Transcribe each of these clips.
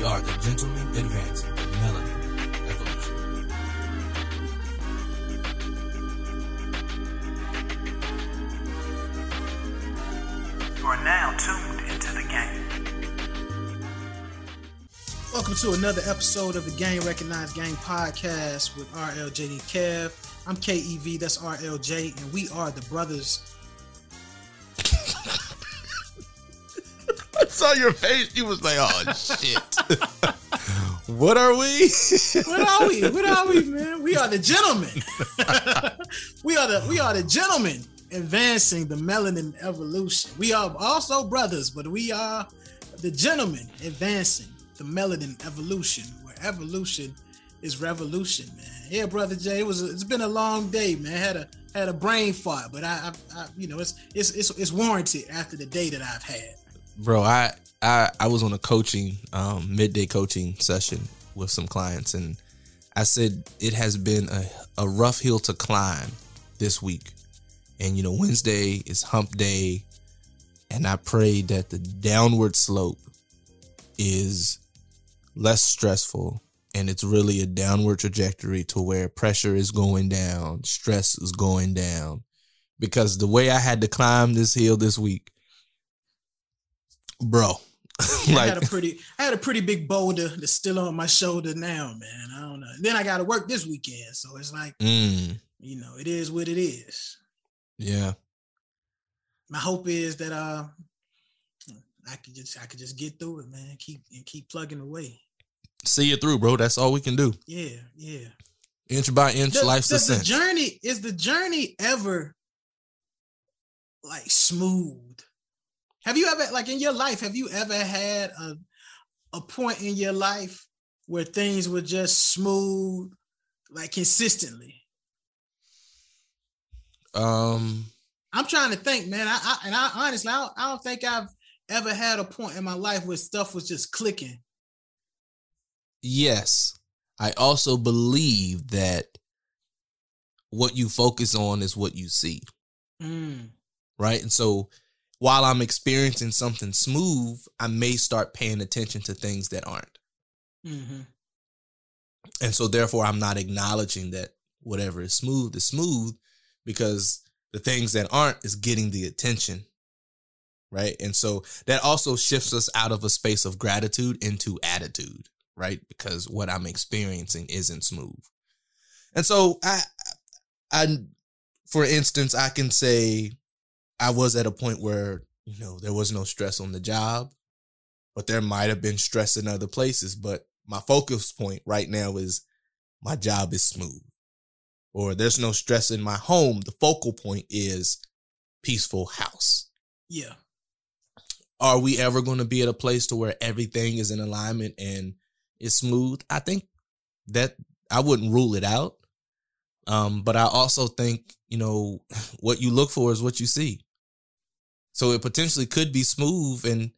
We are the gentlemen advancing the melanin evolution. You are now tuned into the game. Welcome to another episode of the Game Recognized Game Podcast with RLJD Kev. I'm KEV, that's RLJ, and we are the brothers. Saw your face. You was like, "Oh shit." what are we? What are we? What are we, man? We are the gentlemen. we are the we are the gentlemen advancing the melanin evolution. We are also brothers, but we are the gentlemen advancing the melanin evolution, where evolution is revolution, man. Yeah, brother Jay, it was a, it's been a long day, man. Had a had a brain fart, but I, I, I you know it's it's it's it's warranted after the day that I've had. Bro, I I I was on a coaching um midday coaching session with some clients and I said it has been a, a rough hill to climb this week. And you know, Wednesday is hump day and I pray that the downward slope is less stressful and it's really a downward trajectory to where pressure is going down, stress is going down. Because the way I had to climb this hill this week, bro, I had a pretty I had a pretty big boulder that's still on my shoulder now, man. I don't know. Then I got to work this weekend, so it's like mm, you know, it is what it is. yeah, My hope is that uh I could just I could just get through it, man. Keep and keep plugging away. see it through, bro. That's all we can do. Yeah, yeah. Inch by inch, Does- life's does the journey is the journey ever like smooth? Have you ever like in your life, have you ever had a a point in your life where things were just smooth, like consistently? um, I'm trying to think, man. I, I and I honestly, I don't, I don't think I've ever had a point in my life where stuff was just clicking. yes, I also believe that what you focus on is what you see, Mm, right? And so, while I'm experiencing something smooth, I may start paying attention to things that aren't. mhm. And so therefore I'm not acknowledging that whatever is smooth is smooth because the things that aren't is getting the attention. Right. And so that also shifts us out of a space of gratitude into attitude, right? Because what I'm experiencing isn't smooth. And so I I for instance, I can say I was at a point where, you know, there was no stress on the job, but there might have been stress in other places, but my focus point right now is my job is smooth or there's no stress in my home. The focal point is peaceful house. Yeah. are we ever going to be at a place to where everything is in alignment and is smooth? I think that i wouldn't rule it out um but i also think you know what you look for is what you see so it potentially could be smooth and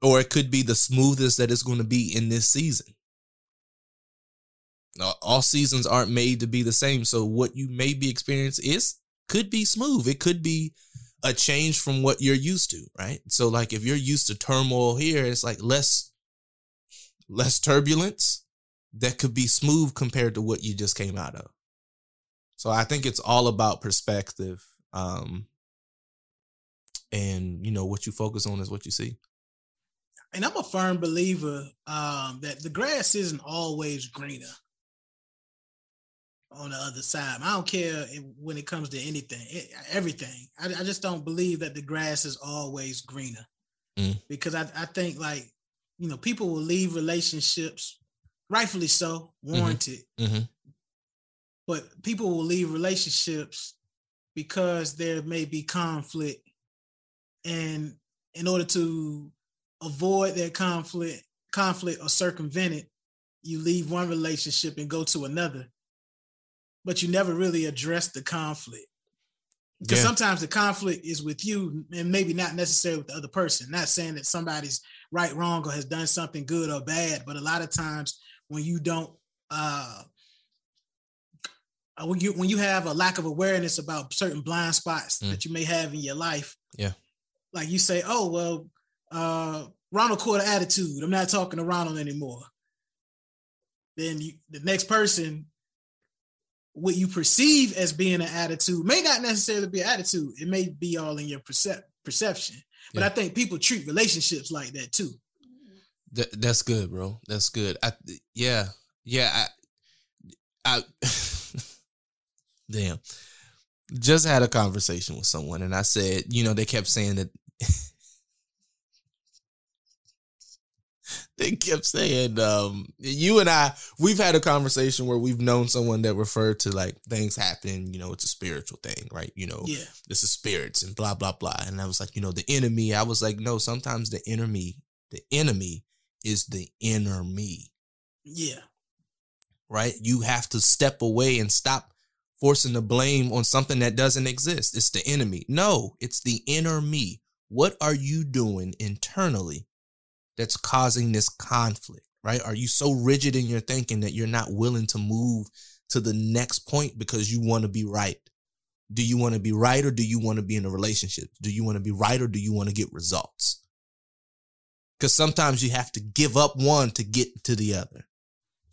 or it could be the smoothest that it's going to be in this season. Now, all seasons aren't made to be the same so what you may be experiencing is could be smooth. It could be a change from what you're used to right? So like if you're used to turmoil here it's like less less turbulence that could be smooth compared to what you just came out of. So i think it's all about perspective um and you know what you focus on is what you see and I'm a firm believer um, that the grass isn't always greener on the other side. I don't care when it comes to anything, it, everything. I, I just don't believe that the grass is always greener Mm. because I, I think like you know people will leave relationships, rightfully so, warranted, mm-hmm. but people will leave relationships because there may be conflict and in order to avoid that conflict conflict or circumvent it you leave one relationship and go to another but you never really address the conflict because Yeah. sometimes the conflict is with you and maybe not necessarily with the other person not saying that somebody's right wrong or has done something good or bad but a lot of times when you don't uh uh, when you when you have a lack of awareness about certain blind spots Mm. that you may have in your life Yeah. Like you say oh well uh Ronald caught an attitude. I'm not talking to Ronald anymore. Then you, the next person, what you perceive as being an attitude may not necessarily be an attitude. It may be all in your percep- perception. But Yeah. I think people treat relationships like that too. Th- that's good, bro. That's good. I yeah, yeah. I, I damn. Just had a conversation with someone, and I said, you know, they kept saying that. they kept saying, um, you and I, we've had a conversation where we've known someone that referred to like things happen, you know, it's a spiritual thing, right? You know, Yeah. this is spirits and blah blah blah. And I was like, you know, the enemy. I was like, no, sometimes the enemy, the enemy is the inner me, Yeah. right? You have to step away and stop forcing the blame on something that doesn't exist. It's the enemy. No, it's the inner me. What are you doing internally that's causing this conflict, right? Are you so rigid in your thinking that you're not willing to move to the next point because you want to be right? Do you want to be right or do you want to be in a relationship? Do you want to be right or do you want to get results? Because sometimes you have to give up one to get to the other.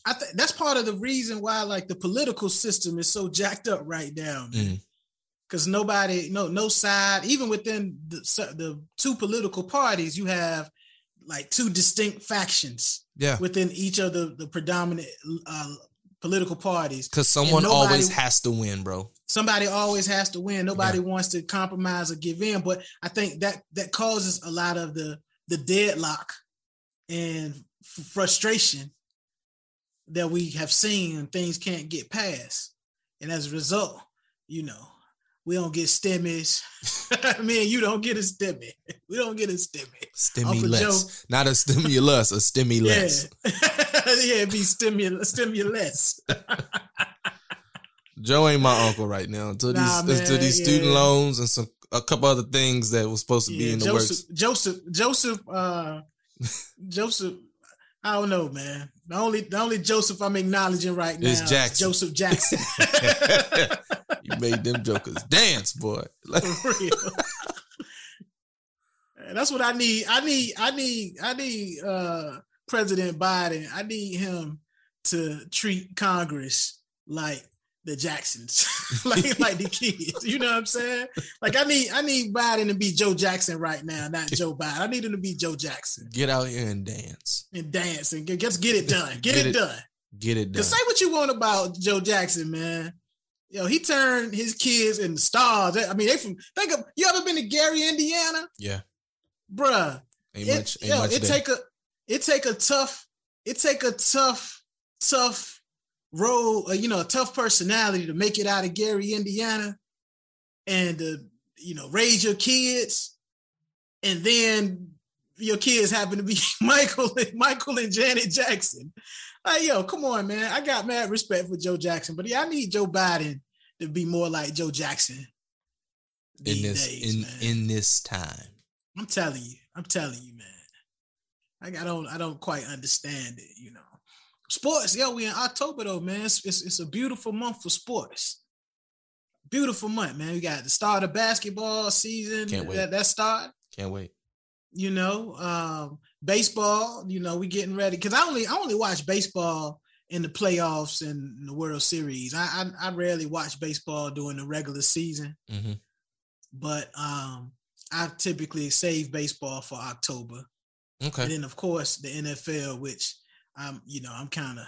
I think that's part of the reason why like the political system is so jacked up right now, man. Mm. Because nobody, no, no side, even within the the two political parties, you have like two distinct factions Yeah. within each of the the predominant uh, political parties. Because someone nobody- always has to win, bro. Somebody always has to win. Nobody wants to compromise or give in. But I think that that causes a lot of the the deadlock and f- frustration that we have seen and things can't get past. And as a result, you know, we don't get stimmies. Me and you don't get a stimmy. We don't get a stimmy. Stimulus. Not a stimulus, a stimulus. Yeah. yeah, it'd be stimulus, stimulus. Joe ain't my uncle right now. Until Nah, these until man, these yeah. student loans and some a couple other things that was supposed to be Yeah, in the Joseph, works. Joseph, Joseph, uh, Joseph. I don't know, man. The only the only Joseph I'm acknowledging right now Is is Jackson. Joseph Jackson. you made them jokers dance, boy. Like, For real. And that's what I need. I need. I need. I need uh, President Biden. I need him to treat Congress like the Jacksons, like like the kids. You know what I'm saying? Like I need. I need Biden to be Joe Jackson right now, not Joe Biden. I need him to be Joe Jackson get out here and dance. and dance and get, just get it done. Get, Get it, it done. Get it done. Cause say what you want about Joe Jackson, man. Yo, he turned his kids into stars. I mean, they from think of you ever been to Gary, Indiana? Yeah. Bruh. Ain't It, much ain't yo, much it there. take a it take a tough, it take a tough, tough role, uh, you know, a tough personality to make it out of Gary, Indiana, and uh, you know, raise your kids, and then your kids happen to be Michael and Michael and Janet Jackson. Like, yo, come on, man. I got mad respect for Joe Jackson, but yeah, I need Joe Biden to be more like Joe Jackson. in this days, in man. in this time. I'm telling you, I'm telling you, man. Like I don't, I don't quite understand it, you know. Sports, yo, we in October though, man. It's, it's, it's a beautiful month for sports. Beautiful month, man. We got the start of basketball season. Can't wait. That, that start, Can't wait. you know. Um, baseball, you know, we getting ready because I only, I only watch baseball in the playoffs and in the World Series. I, I, I rarely watch baseball during the regular season hmm but um, I typically save baseball for October, Okay. and then of course the NFL, which I'm you know I'm kind of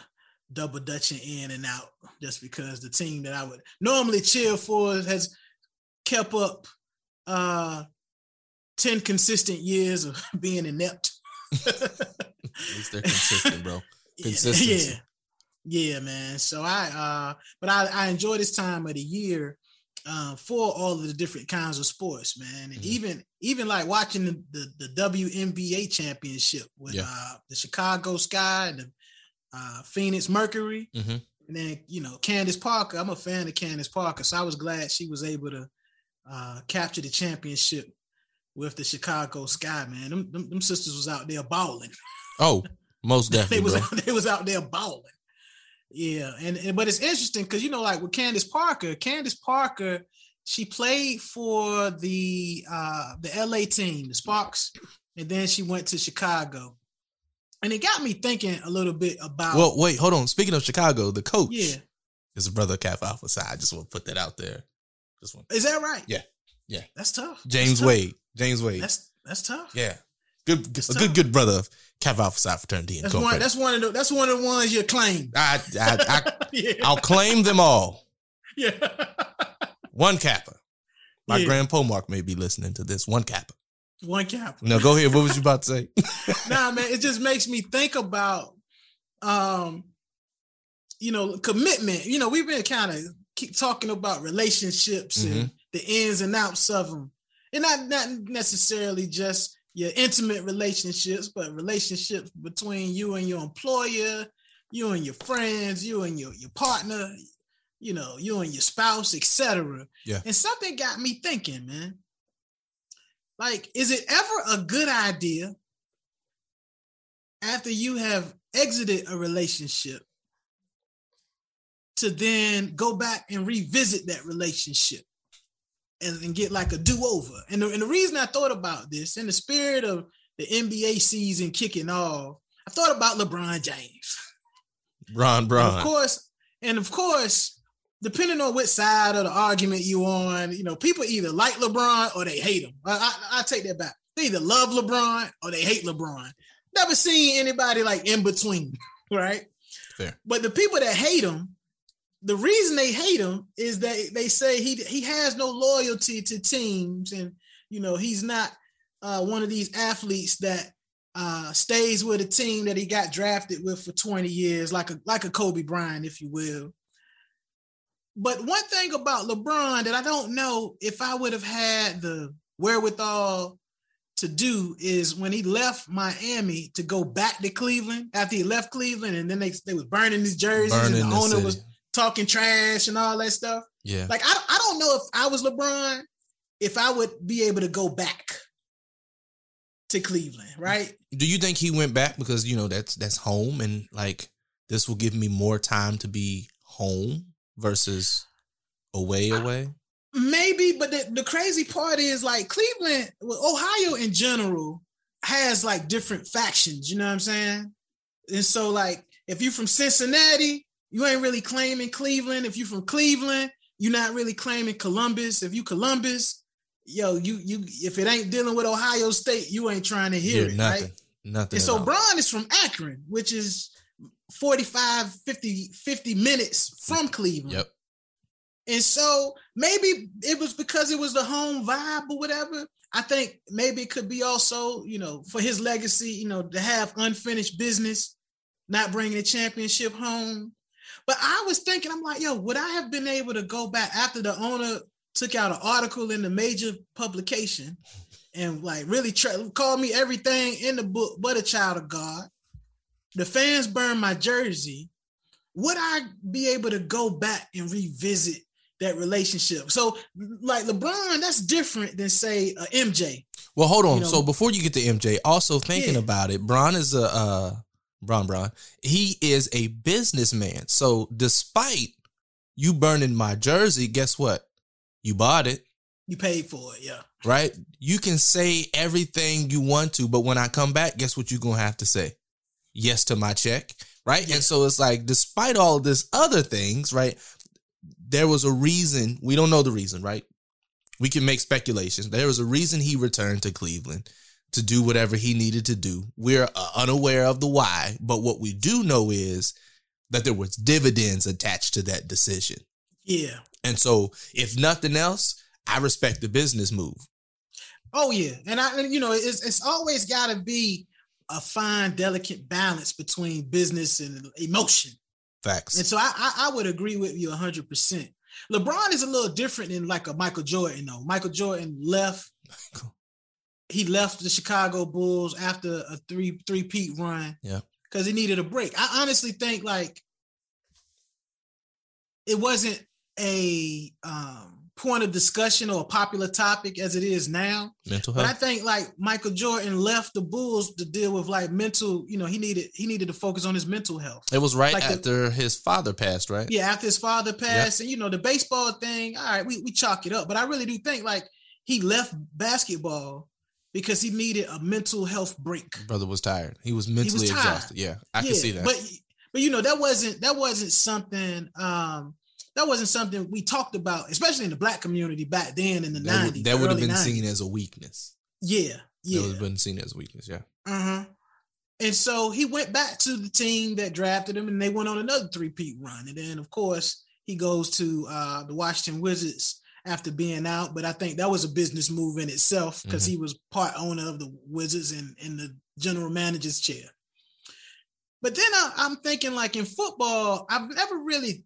double dutching in and out just because the team that I would normally cheer for has kept up uh 10 consistent years of being inept. At least they're consistent, bro. Consistency. Yeah. Yeah, man. So I uh but I, I enjoy this time of the year uh, for all of the different kinds of sports, man. And Mhm. even even like watching the, the, the WNBA championship with Yeah. uh the Chicago Sky and the uh Phoenix Mercury. Mhm. And then, you know, Candace Parker. I'm a fan of Candace Parker. So I was glad she was able to uh capture the championship with the Chicago Sky, man. Them, them, them sisters was out there balling Oh, most definitely. they was bro. out, they was out there balling. Yeah, and, and but it's interesting because you know, like with Candace Parker, Candace Parker, she played for the uh the LA team, the Sparks. and then she went to Chicago. And it got me thinking a little bit about Well, wait, hold on. Speaking of Chicago, the coach yeah. is a brother of Kappa Alpha Psi. I just want to put that out there. Just one. Is that right? Yeah. Yeah. That's tough. James That's tough. Wade. James Wade. That's that's tough. yeah. Good, a tough. good, good brother of Kappa Alpha Psi fraternity. That's one that's one of the that's one of the ones you claim. I, I, I, yeah. I'll claim them all. yeah. One Kappa. My Yeah. grandpa Mark may be listening to this. One Kappa. one cap. No, go ahead. What was you about to say? nah, man, it just makes me think about um, you know, commitment. You know, we've been kind of keep talking about relationships and the ins and outs of them. And not not necessarily just your intimate relationships, but relationships between you and your employer, you and your friends, you and your, your partner, you know, you and your spouse, etc. Yeah. And something got me thinking, man. Like, is it ever a good idea after you have exited a relationship to then go back and revisit that relationship and, and get like a do-over? And the, and the reason I thought about this in the spirit of the NBA season kicking off, I thought about LeBron James. Ron And of course, and of course, depending on which side of the argument you on, you know, people either like LeBron or they hate him. I, I, I take that back. They either love LeBron or they hate LeBron. Never seen anybody like in between, right? Fair. But the people that hate him, the reason they hate him is that they say he he has no loyalty to teams, and you know he's not uh, one of these athletes that uh, stays with a team that he got drafted with for 20 years, like a like a Kobe Bryant, if you will. But one thing about LeBron that I don't know if I would have had the wherewithal to do is when he left Miami to go back to Cleveland after he left Cleveland, and then they they was burning his jerseys, Burning and the owner city. was talking trash and all that stuff. yeah. Like I, I don't know if I was LeBron, if I would be able to go back to Cleveland, right? Do you think he went back because you know that's that's home and like this will give me more time to be home versus away away? Maybe, but the, the crazy part is like Cleveland, well, Ohio in general has like different factions, you know what I'm saying? And so, like, if you're from Cincinnati, you ain't really claiming Cleveland. If you're from Cleveland, you're not really claiming Columbus. If you Columbus, yo, you you if it ain't dealing with Ohio State, you ain't trying to hear Yeah, it, nothing. right? Nothing. And so all. Bron is from Akron, which is 45, 50, 50 minutes from Cleveland. Yep. And so maybe it was because it was the home vibe or whatever. I think maybe it could be also, you know, for his legacy, you know, to have unfinished business, not bringing a championship home. But I was thinking, I'm like, yo, would I have been able to go back after the owner took out an article in the major publication and like really try, called me everything in the book but a child of God? The fans burned my jersey. Would I be able to go back and revisit that relationship? So, like LeBron, that's different than say a MJ. Well, hold on. you know- so before you get to MJ, also thinking Yeah. about it, Bron is a uh Bron Bron. He is a businessman. So despite you burning my jersey, guess what? You bought it, You paid for it, yeah. right? You can say everything you want to, but when I come back, guess what you're gonna have to say? Yes to my check, right? Yeah. And so it's like, despite all this other things, right? There was a reason. We don't know the reason, right? We can make speculations. There was a reason he returned to Cleveland to do whatever he needed to do. We're uh, unaware of the why, but what we do know is that there was dividends attached to that decision. Yeah. And so, if nothing else, I respect the business move. Oh yeah, and I, and, you know, it's it's always got to be a fine, delicate balance between business and emotion. Facts. And so I, I, I would agree with you 100%. LeBron is a little different than like a Michael Jordan, though. Michael Jordan left. He left the Chicago Bulls after a three three peat run. Yeah. Because he needed a break. I honestly think like it wasn't a um, point of discussion or a popular topic as it is now. Mental But I think like Michael Jordan left the Bulls to deal with like mental, you know, he needed he needed to focus on his mental health. It was right like the- after his father passed, right? Yeah, after his father passed, and you know, the baseball thing, all right, we, we chalk it up. But I really do think like he left basketball because he needed a mental health break. Brother was tired. He was mentally tired. exhausted. Yeah, I can see that. But but you know that wasn't that wasn't something um that wasn't something we talked about, especially in the black community back then in the that would, nineties. that would have been seen as a weakness. yeah, That yeah. would have been seen as a weakness. Yeah. Uh-huh. And so he went back to the team that drafted him, and they went on another three-peat run. And then, of course, he goes to uh, the Washington Wizards after being out. But I think that was a business move in itself because Mhm. he was part owner of the Wizards and in the general manager's chair. But then I, I'm thinking, like in football, I've never really,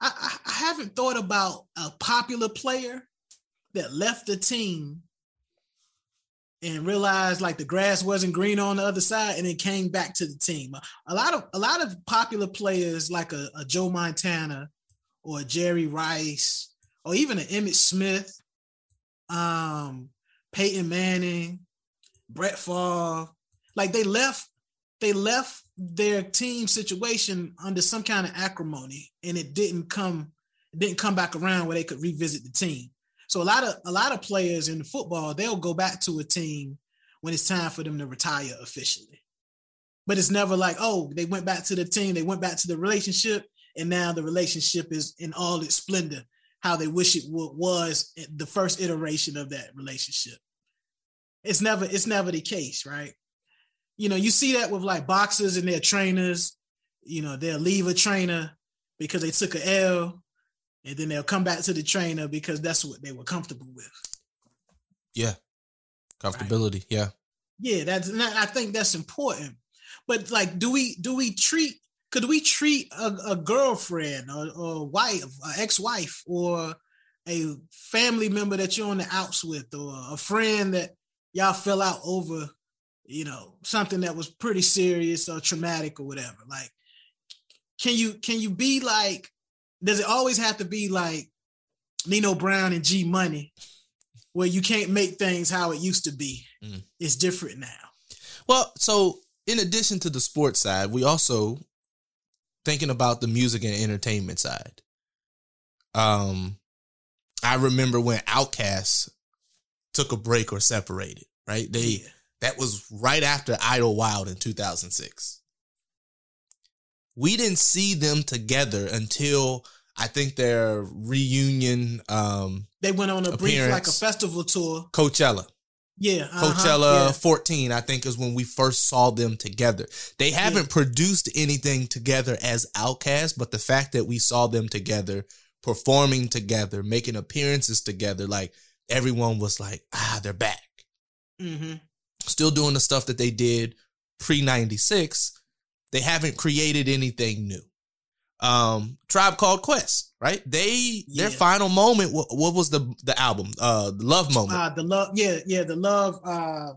I, I, haven't thought about a popular player that left the team and realized like the grass wasn't green on the other side and then came back to the team. A lot of a lot of popular players like a, a Joe Montana or Jerry Rice or even an Emmitt Smith, um, Peyton Manning, Brett Favre, like they left they left their team situation under some kind of acrimony and it didn't come it didn't come back around where they could revisit the team. So a lot of a lot of players in football, they'll go back to a team when it's time for them to retire officially. But it's never like, oh, they went back to the team, they went back to the relationship, and now the relationship is in all its splendor, how they wish it wa- was the first iteration of that relationship. It's never, it's never the case, right? You know, you see that with like boxers and their trainers. You know, they'll leave a trainer because they took a L, and then they'll come back to the trainer because that's what they were comfortable with. Yeah. Comfortability. Yeah. Yeah, that's I think that's important. But like, do we do we treat could we treat a, a girlfriend or, or wife, ex-wife, or a family member that you're on the outs with, or a friend that y'all fell out over, you know, something that was pretty serious or traumatic or whatever? Like, can you can you be like? Does it always have to be like Nino Brown and G Money, where you can't make things how it used to be? Mm. It's different now. Well, so in addition to the sports side, we also thinking about the music and entertainment side. Um, I remember when Outkast took a break or separated. Right, they Yeah. that was right after Idlewild in 2006. We didn't see them together until I think their reunion, um, They went on a brief like a festival tour. Coachella. Yeah, uh-huh, Coachella yeah. 14, I think, is when we first saw them together. They haven't produced anything together as Outkast, but the fact that we saw them together, performing together, making appearances together, like everyone was like, ah, they're back. Mhm. Still doing the stuff that they did pre 96. They haven't created anything new. Um, Tribe Called Quest, right? They their final moment. What, what was the the album? Uh, the Love Moment. Uh, the love, yeah, yeah, the love. Uh,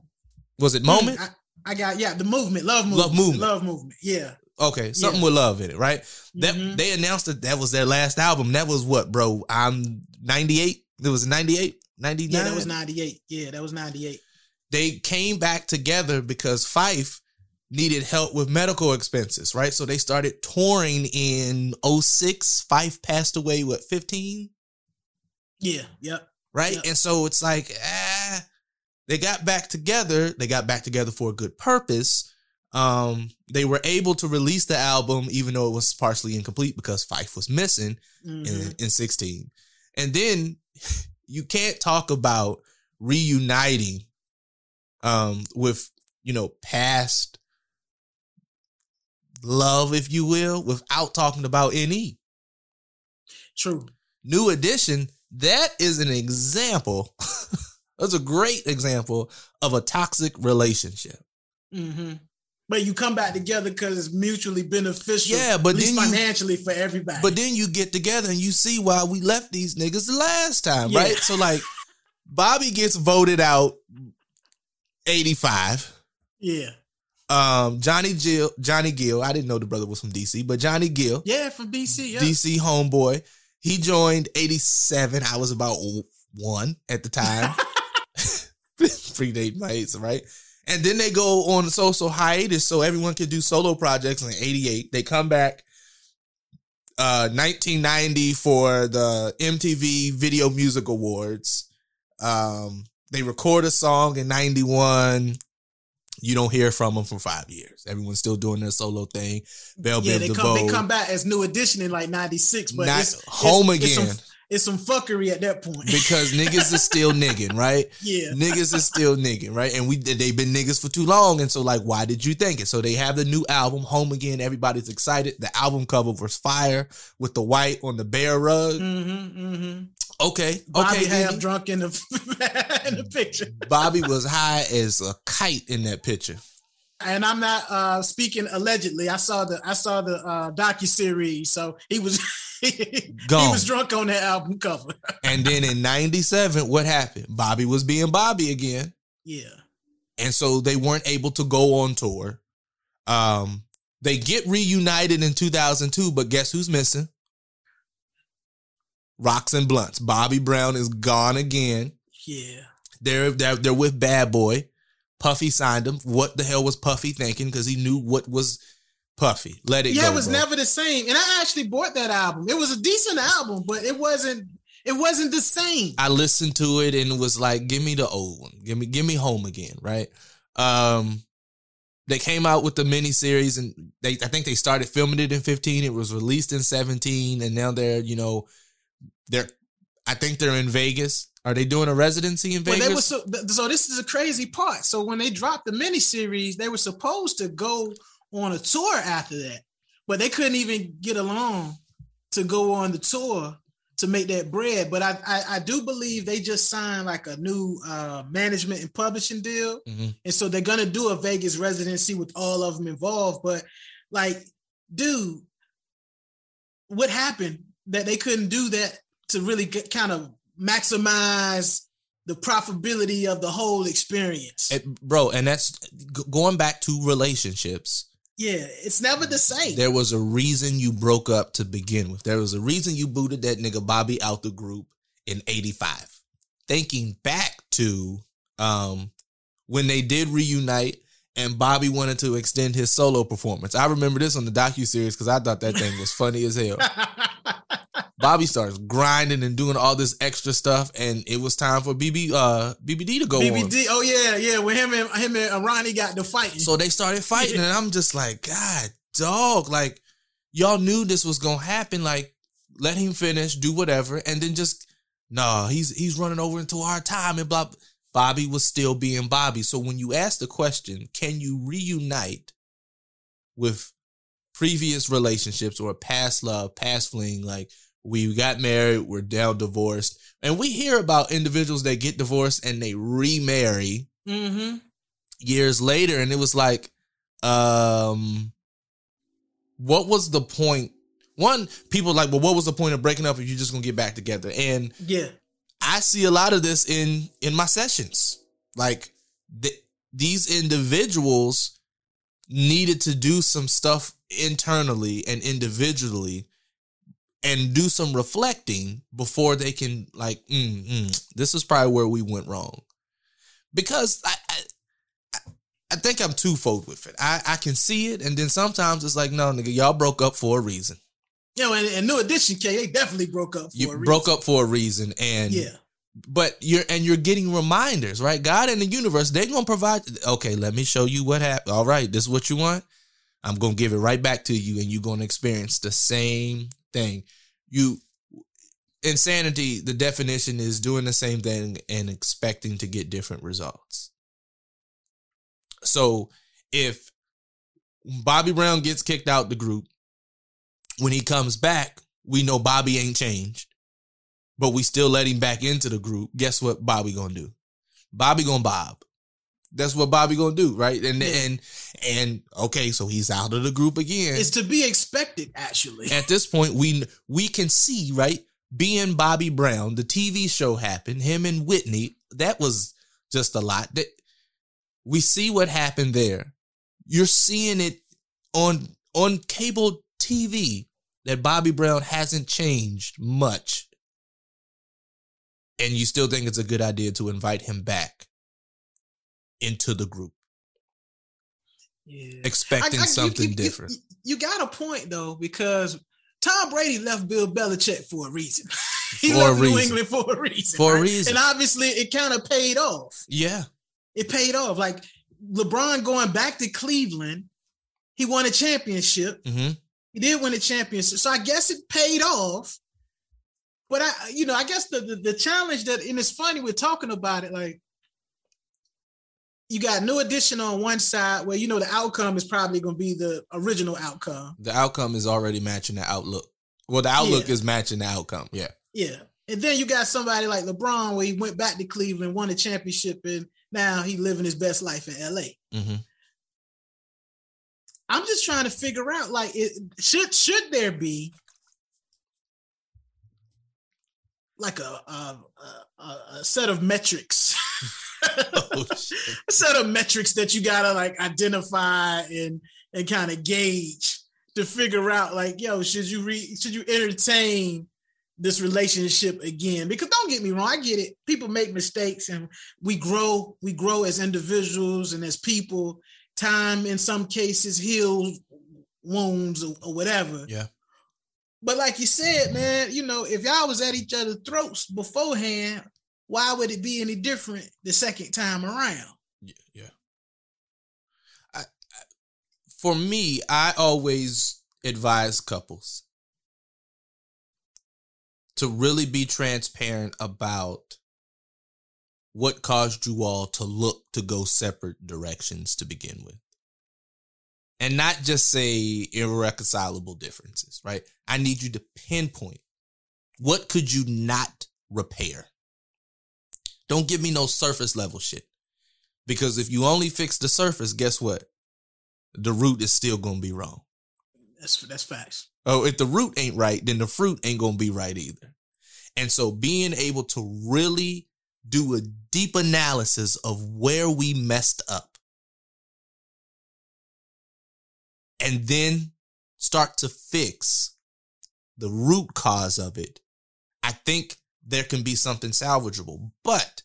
was it Moment? I, I got yeah, the movement, love movement, Love Movement. love movement. Yeah, Okay, something Yeah. with love in it, right? That Mhm. they announced that that was their last album. That was what, bro? I'm 98. It was 98, 99. yeah, that was ninety eight. Yeah, that was ninety eight. They came back together because Phife needed help with medical expenses, right? So they started touring in 06. Phife passed away what 15, Yeah, yep. right? Yep. And so it's like, ah, they got back together. They got back together for a good purpose. Um, they were able to release the album, even though it was partially incomplete because Phife was missing Mhm. in, in 16. And then you can't talk about reuniting um with you know past love, if you will, without talking about NE. True. New Edition, that is an example. That's a great example of a toxic relationship. hmm But you come back together because it's mutually beneficial. Yeah, but at least then you- financially for everybody. But then you get together and you see why we left these niggas the last time, Yeah. right? So like Bobby gets voted out 85. yeah, Um Johnny Gill, Johnny Gill, I didn't know the brother was from DC, but Johnny Gill, yeah, from DC. Yeah, DC homeboy, he joined 87. I was about 1 at the time. Predate my age, right? And then they go on a social hiatus so everyone can do solo projects in 88. They come back uh 1990 for the MTV Video Music Awards. Um they record a song in 91. You don't hear from them for five years. Everyone's still doing their solo thing. Bell yeah, Biv they DeVoe. come, they come back as new edition in like '96, but Not it's, it's- home it's again. some, it's some fuckery at that point. because niggas is still nigging, right? yeah, Niggas is still nigging, right? And we they've been niggas for too long, and so like, why did you think it? So they have the new album, Home Again. Everybody's excited. The album cover was fire with the white on the bear rug. mm-hmm, mm-hmm. Okay, Bobby okay. half drunk in the in the picture, Bobby was high as a kite in that picture. and I'm not uh speaking allegedly. I saw the I saw the uh docu series, so he was he was drunk on that album cover. And then in '97, what happened? Bobby was being Bobby again. yeah, and so they weren't able to go on tour. Um, they get reunited in 2002, but guess who's missing? Rocks and Blunts. Bobby Brown is gone again. yeah. They're they're, they're with Bad Boy. Puffy signed him. What the hell was Puffy thinking? Because he knew what was Puffy. Let it go. Yeah, it was bro. never the same. And I actually bought that album. It was a decent album, but it wasn't it wasn't the same. I listened to it and it was like, give me the old one. Give me give me home again, right? Um they came out with the miniseries and they I think they started filming it in 15. It was released in 17 and now they're, you know, they're I think they're in Vegas. Are they doing a residency in Well, Vegas? they were so, so this is a crazy part. So when they dropped the miniseries, they were supposed to go on a tour after that, but they couldn't even get along to go on the tour to make that bread. But I I, I do believe they just signed like a new uh, management and publishing deal, Mhm. and so they're gonna do a Vegas residency with all of them involved. But like, dude, what happened that they couldn't do that to really get, kind of maximize the profitability of the whole experience. It- bro, and that's g- going back to relationships. yeah, it's never the same. There was a reason you broke up to begin with. There was a reason you booted that nigga Bobby out the group in 85. Thinking back to um when they did reunite and Bobby wanted to extend his solo performance. I remember this on the docu series because I thought that thing was funny as hell. Bobby starts grinding and doing all this extra stuff, and it was time for BB uh BBD to go on. Oh yeah, yeah. When him and him and Ronnie got the fighting. So they started fighting, and I'm just like, God, dog, like y'all knew this was gonna happen. Like, let him finish, do whatever, and then just no, he's he's running over into our time and blah. Bobby was still being Bobby. So when you ask the question, can you reunite with previous relationships or past love, past fling, like we got married, we're now divorced, and we hear about individuals that get divorced and they remarry mm-hmm. years later and it was like um what was the point? point one people like well what was the point of breaking up if you're just gonna get back together and Yeah. I see a lot of this in in my sessions like th- these individuals needed to do some stuff internally and individually and do some reflecting before they can like mm, mm, this is probably where we went wrong because I, I I think I'm twofold with it. I, I can see it, and then sometimes it's like, no, nigga, y'all broke up for a reason. You know, and, and New Edition K, they definitely broke up for You a reason. broke up for a reason, and Yeah. but you're and you're getting reminders, right? God and the universe, they're gonna provide. Okay, let me show you what happened. All right, this is what you want. I'm gonna give it right back to you, and you're gonna experience the same thing. You insanity. The definition is doing the same thing and expecting to get different results. So if Bobby Brown gets kicked out the group, when he comes back, we know Bobby ain't changed but we still let him back into the group. Guess what Bobby gonna do? Bobby gonna bob. That's what Bobby gonna do, right? And Yeah. and and okay, so he's out of the group again. It's to be expected, actually. At this point, we we can see right being Bobby Brown. The TV show happened. Him and Whitney. That was just a lot. That we see what happened there. You're seeing it on on cable TV that Bobby Brown hasn't changed much and you still think it's a good idea to invite him back into the group, Yeah. expecting I- I- something you- different. You, you got a point though, because Tom Brady left Bill Belichick for a reason. he For a left New reason. England for a reason. For a reason. And obviously, it kind of paid off. Yeah. It paid off. Like LeBron going back to Cleveland, he won a championship. hmm He did win a championship, so I guess it paid off. But I, you know, I guess the the, the challenge that, and it's funny we're talking about it, like you got New Edition on one side where you know the outcome is probably going to be the original outcome. The outcome is already matching the outlook. Well, the outlook Yeah. is matching the outcome. Yeah. Yeah. And then you got somebody like LeBron where he went back to Cleveland, won a championship, and now he living his best life in LA. hmm I'm just trying to figure out like it should should there be like a a, a, a set of metrics? Oh, a set of metrics that you gotta like identify and and kind of gauge to figure out like yo should you re should you entertain this relationship again? Because don't get me wrong i get it. People make mistakes and we grow we grow as individuals and as people time in some cases heals wounds or, or whatever Yeah. but like you said man you know if y'all was at each other's throats beforehand why would it be any different the second time around Yeah. yeah. I, I, for me, I always advise couples to really be transparent about what caused you all to look to go separate directions to begin with. And not just say irreconcilable differences, right? I need you to pinpoint what could you not repair? Don't give me no surface level shit. Because if you only fix the surface, guess what? The root is still gonna be wrong. That's that's facts. Oh, if the root ain't right, then the fruit ain't gonna be right either. And so being able to really do a deep analysis of where we messed up and then start to fix the root cause of it, I think there can be something salvageable. But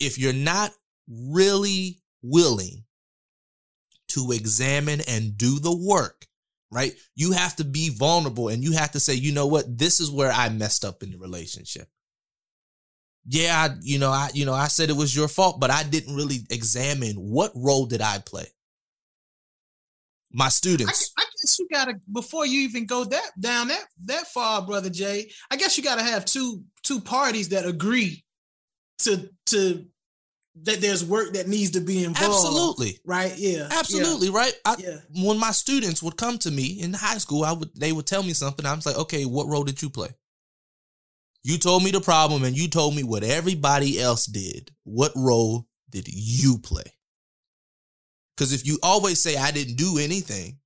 if you're not really willing to examine and do the work, right? You have to be vulnerable and you have to say, you know what, this is where I messed up in the relationship. Yeah, I, you know, I, you know, I said it was your fault, but I didn't really examine what role did I play. My students, I guess you gotta before you even go that down that that far, brother Jay. I guess you gotta have two two parties that agree to to that there's work that needs to be involved. absolutely, Right? Yeah. yeah, absolutely, right? I, Yeah. when my students would come to me in high school, I would they would tell me something. I was like, okay, what role did you play? You told me the problem and you told me what everybody else did. What role did you play? Because if you always say I didn't do anything,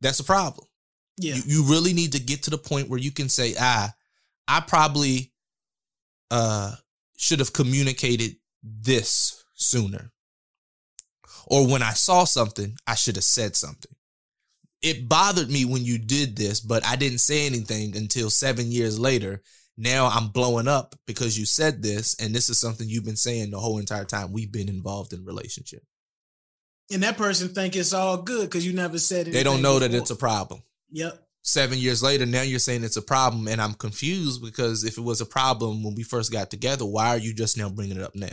that's a problem. Yeah. You, you really need to get to the point where you can say, ah, I probably uh should have communicated this sooner. Or when I saw something, I should have said something. It bothered me when you did this, but I didn't say anything until seven years later. Now I'm blowing up because you said this, and this is something you've been saying the whole entire time we've been involved in relationship. and that person think it's all good because you never said it. They don't know that it's a problem. Yep. seven years later, now you're saying it's a problem, and I'm confused because if it was a problem when we first got together, why are you just now bringing it up now?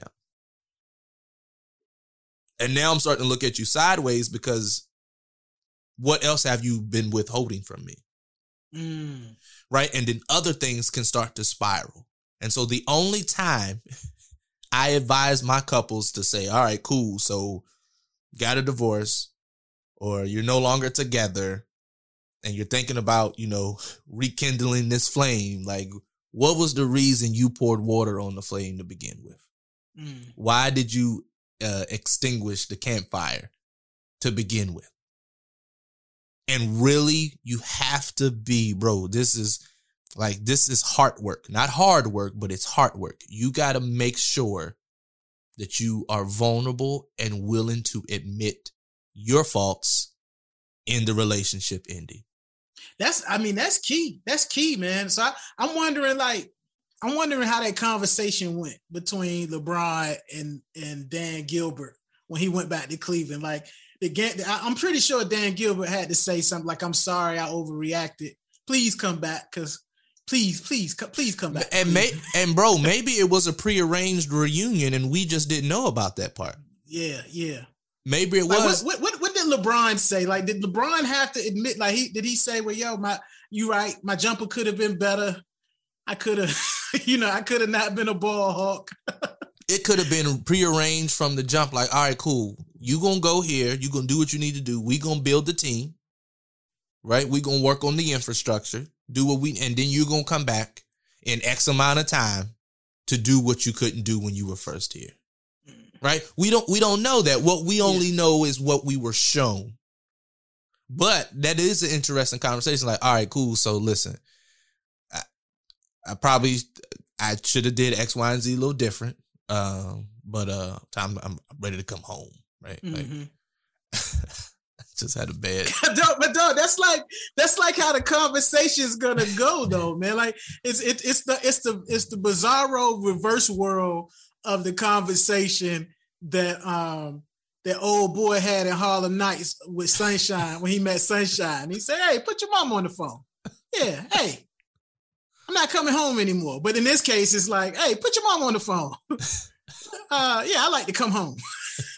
And now I'm starting to look at you sideways because what else have you been withholding from me? Mm. Right. And then other things can start to spiral. And so the only time I advise my couples to say, all right, cool. So got a divorce or you're no longer together and you're thinking about, you know, rekindling this flame. Like, what was the reason you poured water on the flame to begin with? Mm. Why did you uh, extinguish the campfire to begin with? And really, you have to be, bro. This is like, this is heart work, not hard work, but it's heart work. You got to make sure that you are vulnerable and willing to admit your faults in the relationship ending. That's I mean that's key. That's key, man. So I, I'm wondering like I'm wondering how that conversation went between LeBron and and Dan Gilbert when he went back to Cleveland. Like the game, I'm pretty sure Dan Gilbert had to say something like, "I'm sorry, I overreacted. Please come back because Please, please, please come back. And may and bro, maybe it was a prearranged reunion and we just didn't know about that part. yeah, yeah. Maybe it Like, was. what, what, what, what did LeBron say? Like, did LeBron have to admit? Like, he did he say, "Well, yo, my you right, my jumper could have been better. I could have, you know, I could have not been a ball hawk." it could have been prearranged from the jump. Like, all right, cool. You gonna go here. You gonna do what you need to do. We gonna build the team, right? We gonna work on the infrastructure. Do what we, and then you gonna come back in X amount of time to do what you couldn't do when you were first here, mm-hmm. right? We don't we don't know that. What we only know is what we were shown. But that is an interesting conversation. Like, all right, cool. So listen, I, I probably I should have did X, Y, and Z a little different. Um, but uh, time I'm ready to come home. Right, like Mhm. just had a bad. Dog, but dog, that's like that's like how the conversation's gonna go, though, man. Like it's it, it's the it's the it's the bizarro reverse world of the conversation that um that old boy had in Harlem Nights with Sunshine when he met Sunshine. He said, "Hey, put your mom on the phone." Yeah, hey, I'm not coming home anymore. But in this case, it's like, "Hey, put your mom on the phone." uh, yeah, I like to come home.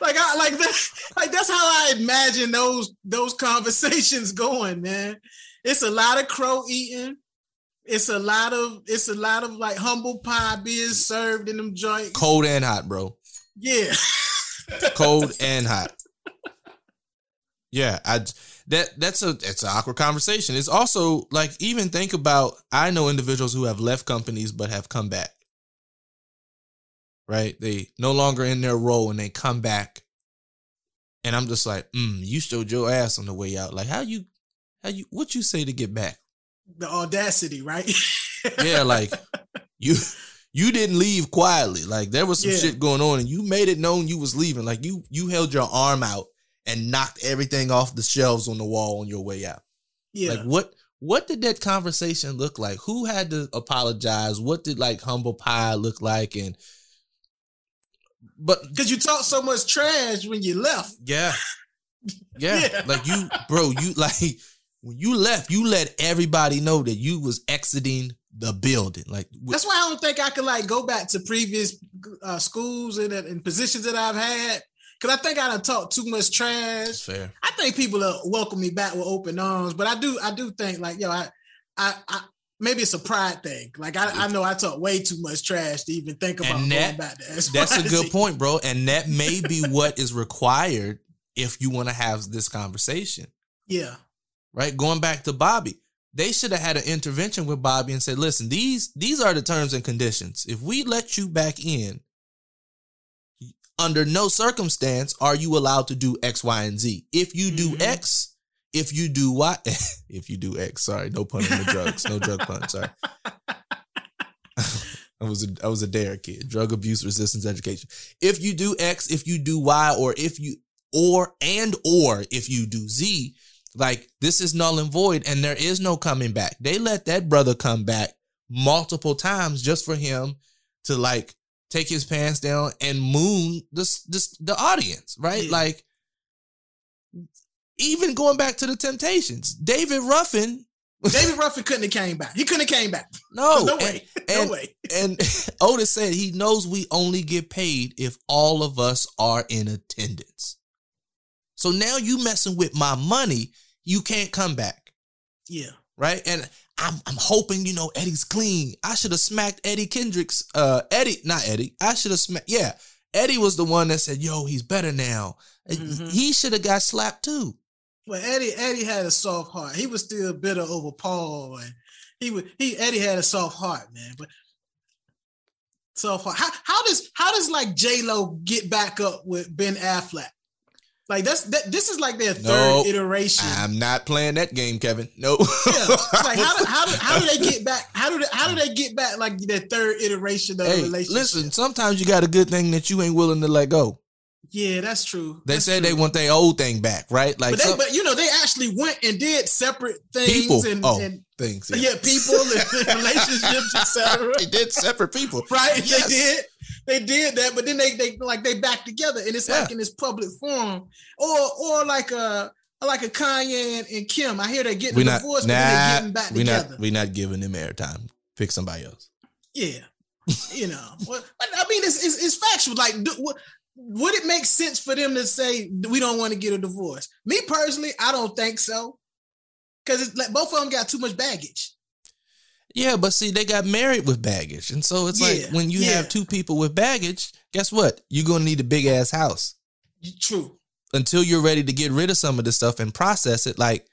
like I like that like that's how I imagine those those conversations going, man. It's a lot of crow eating. It's a lot of it's a lot of like humble pie being served in them joints. Cold and hot, bro. Yeah. Cold and hot. Yeah, I that that's a it's an awkward conversation. It's also like even think about I know individuals who have left companies but have come back. Right? They no longer in their role and they come back. And I'm just like, mm, you showed your ass on the way out. Like how you how you what you say to get back? the audacity, right? Yeah, like you you didn't leave quietly. Like there was some Yeah. shit going on and you made it known you was leaving. Like you you held your arm out and knocked everything off the shelves on the wall on your way out. yeah. Like what what did that conversation look like? Who had to apologize? What did like humble pie look like? And but Because you talked so much trash when you left. yeah. Yeah. Yeah. Like you, bro, you like when you left, you let everybody know that you was exiting the building. Like That's why I don't think I could like go back to previous uh, schools and, and positions that I've had. Cause I think I done talked too much trash. fair. I think people will welcome me back with open arms, but I do I do think like yo I I, I maybe it's a pride thing. Like I, I know I talk way too much trash to even think about And going that- back to That's a good point, bro. And that may be what is required if you want to have this conversation, Yeah, right? Going back to Bobby, they should have had an intervention with Bobby and said, "Listen, these these are the terms and conditions. If we let you back in, under no circumstance are you allowed to do X, Y, and Z. If you do Mhm. X, if you do Y, if you do X, sorry, no pun on the drugs, no drug pun, sorry." I was a I was a dare kid, drug abuse resistance education. If you do X, if you do Y, or if you or and or if you do Z, like this is null and void, and there is no coming back. They let that brother come back multiple times just for him to like take his pants down and moon this this the audience, right? Yeah. Like even going back to the Temptations, David Ruffin. David Ruffin couldn't have came back. He couldn't have came back. No, no and- way, and- no way. and Otis said he knows we only get paid if all of us are in attendance. So now you messing with my money, you can't come back, Yeah, right? And I'm I'm hoping you know Eddie's clean. I should have smacked Eddie Kendricks. Uh, Eddie, not Eddie. I should have smacked. Yeah, Eddie was the one that said, "Yo, he's better now." Mhm. He should have got slapped too. well Eddie Eddie had a soft heart. He was still bitter over Paul, and he would he Eddie had a soft heart, man. But soft heart. How, how does how does like J Lo get back up with Ben Affleck? Like that's that. This is like their third Nope. iteration. I'm not playing that game, Kevin. No. yeah, like how do, how do how do they get back? How do they, how do they get back like their third iteration of a hey, relationship? listen. Sometimes you got a good thing that you ain't willing to let go. yeah, that's true. They That's say they want their old thing back, right? Like but they, some but you know, they actually went and did separate things people. and, oh, and things. yeah, people and relationships, etc. they did separate people. Right? Yes. They did. They did that, but then they they like they back together, and it's like in this public forum, or or like uh like a Kanye and, and Kim. I hear they're getting We a not divorce, but then they're getting back We together. not we not giving them airtime. Pick somebody else. Yeah, you know. Well, I mean, it's, it's it's factual. Like, do, what, would it make sense for them to say we don't want to get a divorce? Me personally, I don't think so. Because like both of them got too much baggage. Yeah, but see, they got married with baggage, and so it's Yeah, like when you yeah. have two people with baggage, guess what? You're gonna need a big ass house True. until you're ready to get rid of some of this stuff and process it. Like,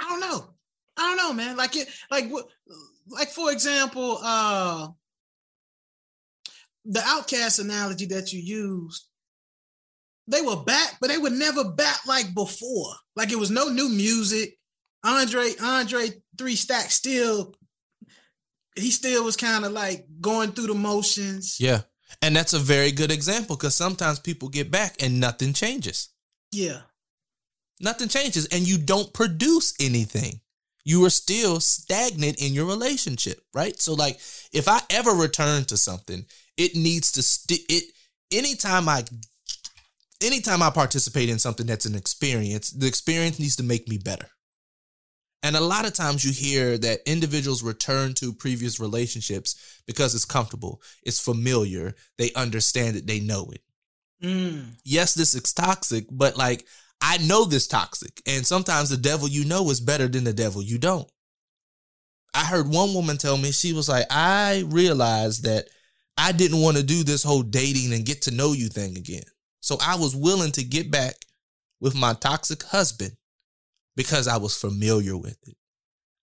I don't know. I don't know, man. Like it, like what, like for example, uh, the OutKast analogy that you used. They were back, but they were never back like before. Like it was no new music. Andre, Andre Three stacks still, he still was kind of like going through the motions. yeah, and that's a very good example because sometimes people get back and nothing changes. Yeah. Nothing changes, and you don't produce anything. You are still stagnant in your relationship, right? So, like, if I ever return to something, it needs to st- it. Anytime I, anytime I participate in something that's an experience, the experience needs to make me better. And a lot of times you hear that individuals return to previous relationships because it's comfortable, it's familiar, they understand it, they know it Mm. yes, this is toxic, but like I know this toxic. And sometimes the devil you know is better than the devil you don't. I heard one woman tell me, she was like, I realized that I didn't want to do this whole dating and get to know you thing again. So I was willing to get back with my toxic husband because I was familiar with it.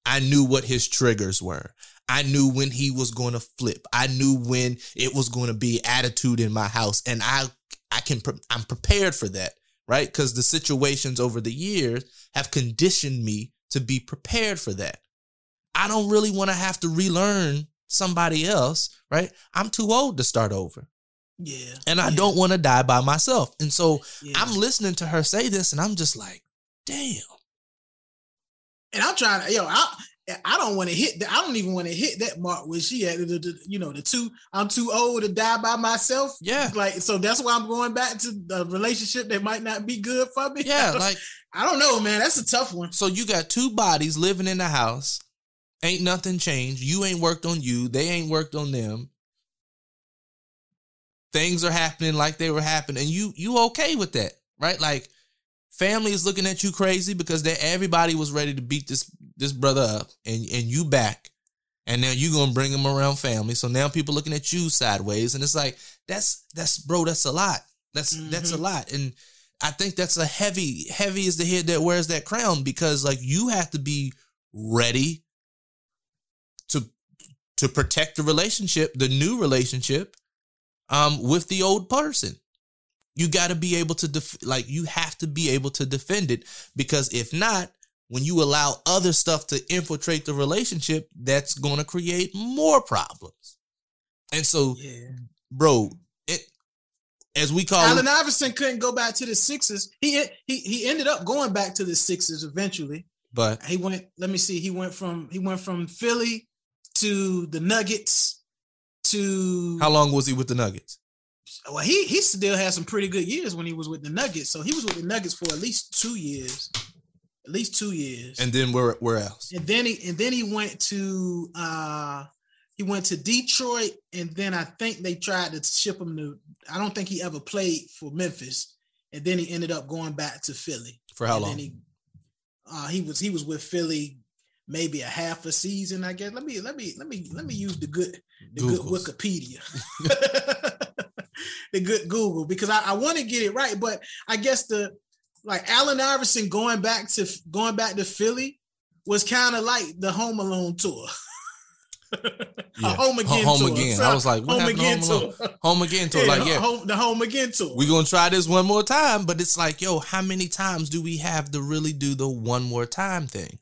I knew what his triggers were. I knew when he was going to flip. I knew when it was going to be attitude in my house and I I can I'm prepared for that, right? Cuz the situations over the years have conditioned me to be prepared for that. I don't really want to have to relearn somebody else, right? I'm too old to start over. Yeah. And I yeah, don't want to die by myself. And so yeah. I'm listening to her say this and I'm just like, damn. And I'm trying to, yo, I I don't want to hit that. I don't even want to hit that mark where she had the, the- you know, the two, I'm too old to die by myself. Yeah. Like, so that's why I'm going back to the relationship that might not be good for me. Yeah, like I don't know, man. That's a tough one. so you got two bodies living in the house. Ain't nothing changed. You ain't worked on you. They ain't worked on them. Things are happening like they were happening, and you you okay with that, right? Like family is looking at you crazy because they everybody was ready to beat this this brother up, and and you back, and now you gonna bring him around family. So now people looking at you sideways, and it's like that's that's bro, that's a lot. That's that's a Mhm. lot, and I think that's a heavy heavy is the head that wears that crown because like you have to be ready to to protect the relationship, the new relationship, um, with the old person. You got to be able to def- like you have to be able to defend it because if not, when you allow other stuff to infiltrate the relationship, that's going to create more problems. And so, Yeah. bro, it as we call Allen it, Iverson couldn't go back to the Sixers. He he he ended up going back to the Sixers eventually. but He went. Let me see. He went from he went from Philly to the Nuggets to how long was he with the Nuggets? Well, he he still had some pretty good years when he was with the Nuggets. So he was with the Nuggets for at least two years, at least two years. And then where where else? and then he and then he went to uh he went to Detroit, and then I think they tried to ship him to. I don't think he ever played for Memphis, and then he ended up going back to Philly. For how And long? Then he, uh, he was he was with Philly maybe a half a season, I guess. Let me let me let me let me use the good the good Wikipedia. the good Google because I, I want to get it right, but I guess the like Allen Iverson going back to going back to Philly was kind of like the Home Alone tour. Yeah. A home again Home tour. again. So, I was like, what home again Home tour. Home again tour. Yeah, like, yeah, home, the home again tour. We're gonna try this one more time, but it's like, yo, how many times do we have to really do the one more time thing?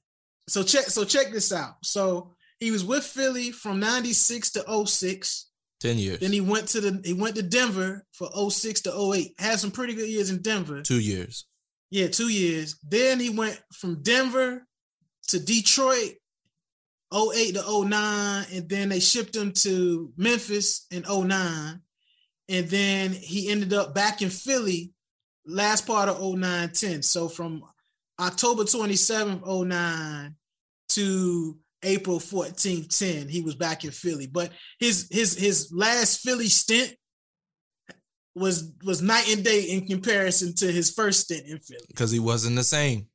so check so check this out. So he was with Philly from 96 to 06. Ten years, Then he went to the he went to Denver for 06 to 08. Had some pretty good years in Denver. two years. Yeah, two years. Then he went from Denver to Detroit, 08 to 09. And then they shipped him to Memphis in 09. And then he ended up back in Philly last part of 09 10. So from October 27th, 09 to April 14th, 10, he was back in Philly. But his his his last Philly stint was was night and day in comparison to his first stint in Philly. Because he wasn't the same.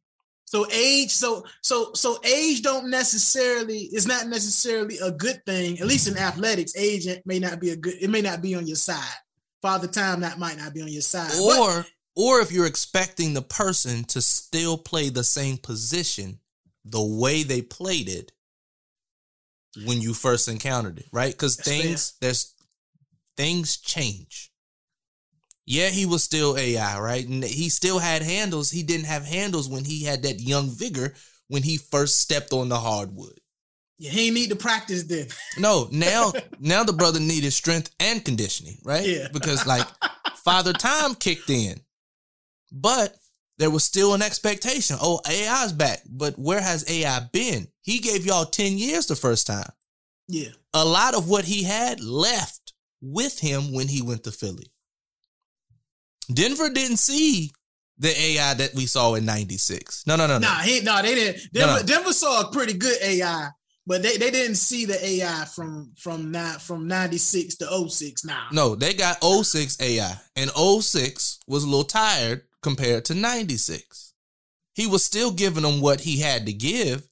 So age, so so so age don't necessarily is not necessarily a good thing. At least in athletics, age may not be a good. It may not be on your side. Father time that might not be on your side. But- Or or if you're expecting the person to still play the same position the way they played it when you first encountered it, right? Because That's fair. things there's things change. Yeah, he was still AI, right? And he still had handles. He didn't have handles when he had that young vigor when he first stepped on the hardwood. yeah, he ain't need to practice then. No, now now the brother needed strength and conditioning, right? Yeah. Because like Father Time kicked in. But there was still an expectation. Oh, AI's back. But where has AI been? He gave y'all 10 years the first time. Yeah, A lot of what he had left with him when he went to Philly. Denver didn't see the AI that we saw in 96. No, no, no, no. nah, he no, they didn't. Denver, no. Denver saw a pretty good AI, but they, they didn't see the AI from from from ninety oh six to 06 Now, No, they got 06 AI, and 06 was a little tired compared to 96. He was still giving them what he had to give,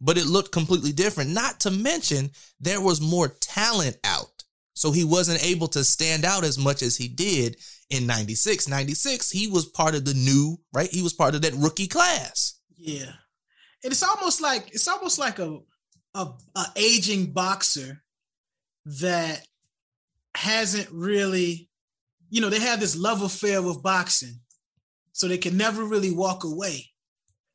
but it looked completely different. Not to mention, there was more talent out. So he wasn't able to stand out as much as he did in 96. 96, he was part of the new, right? He was part of that rookie class. Yeah, and it's almost like it's almost like a a, a aging boxer that hasn't really, you know, they have this love affair with boxing, so they can never really walk away.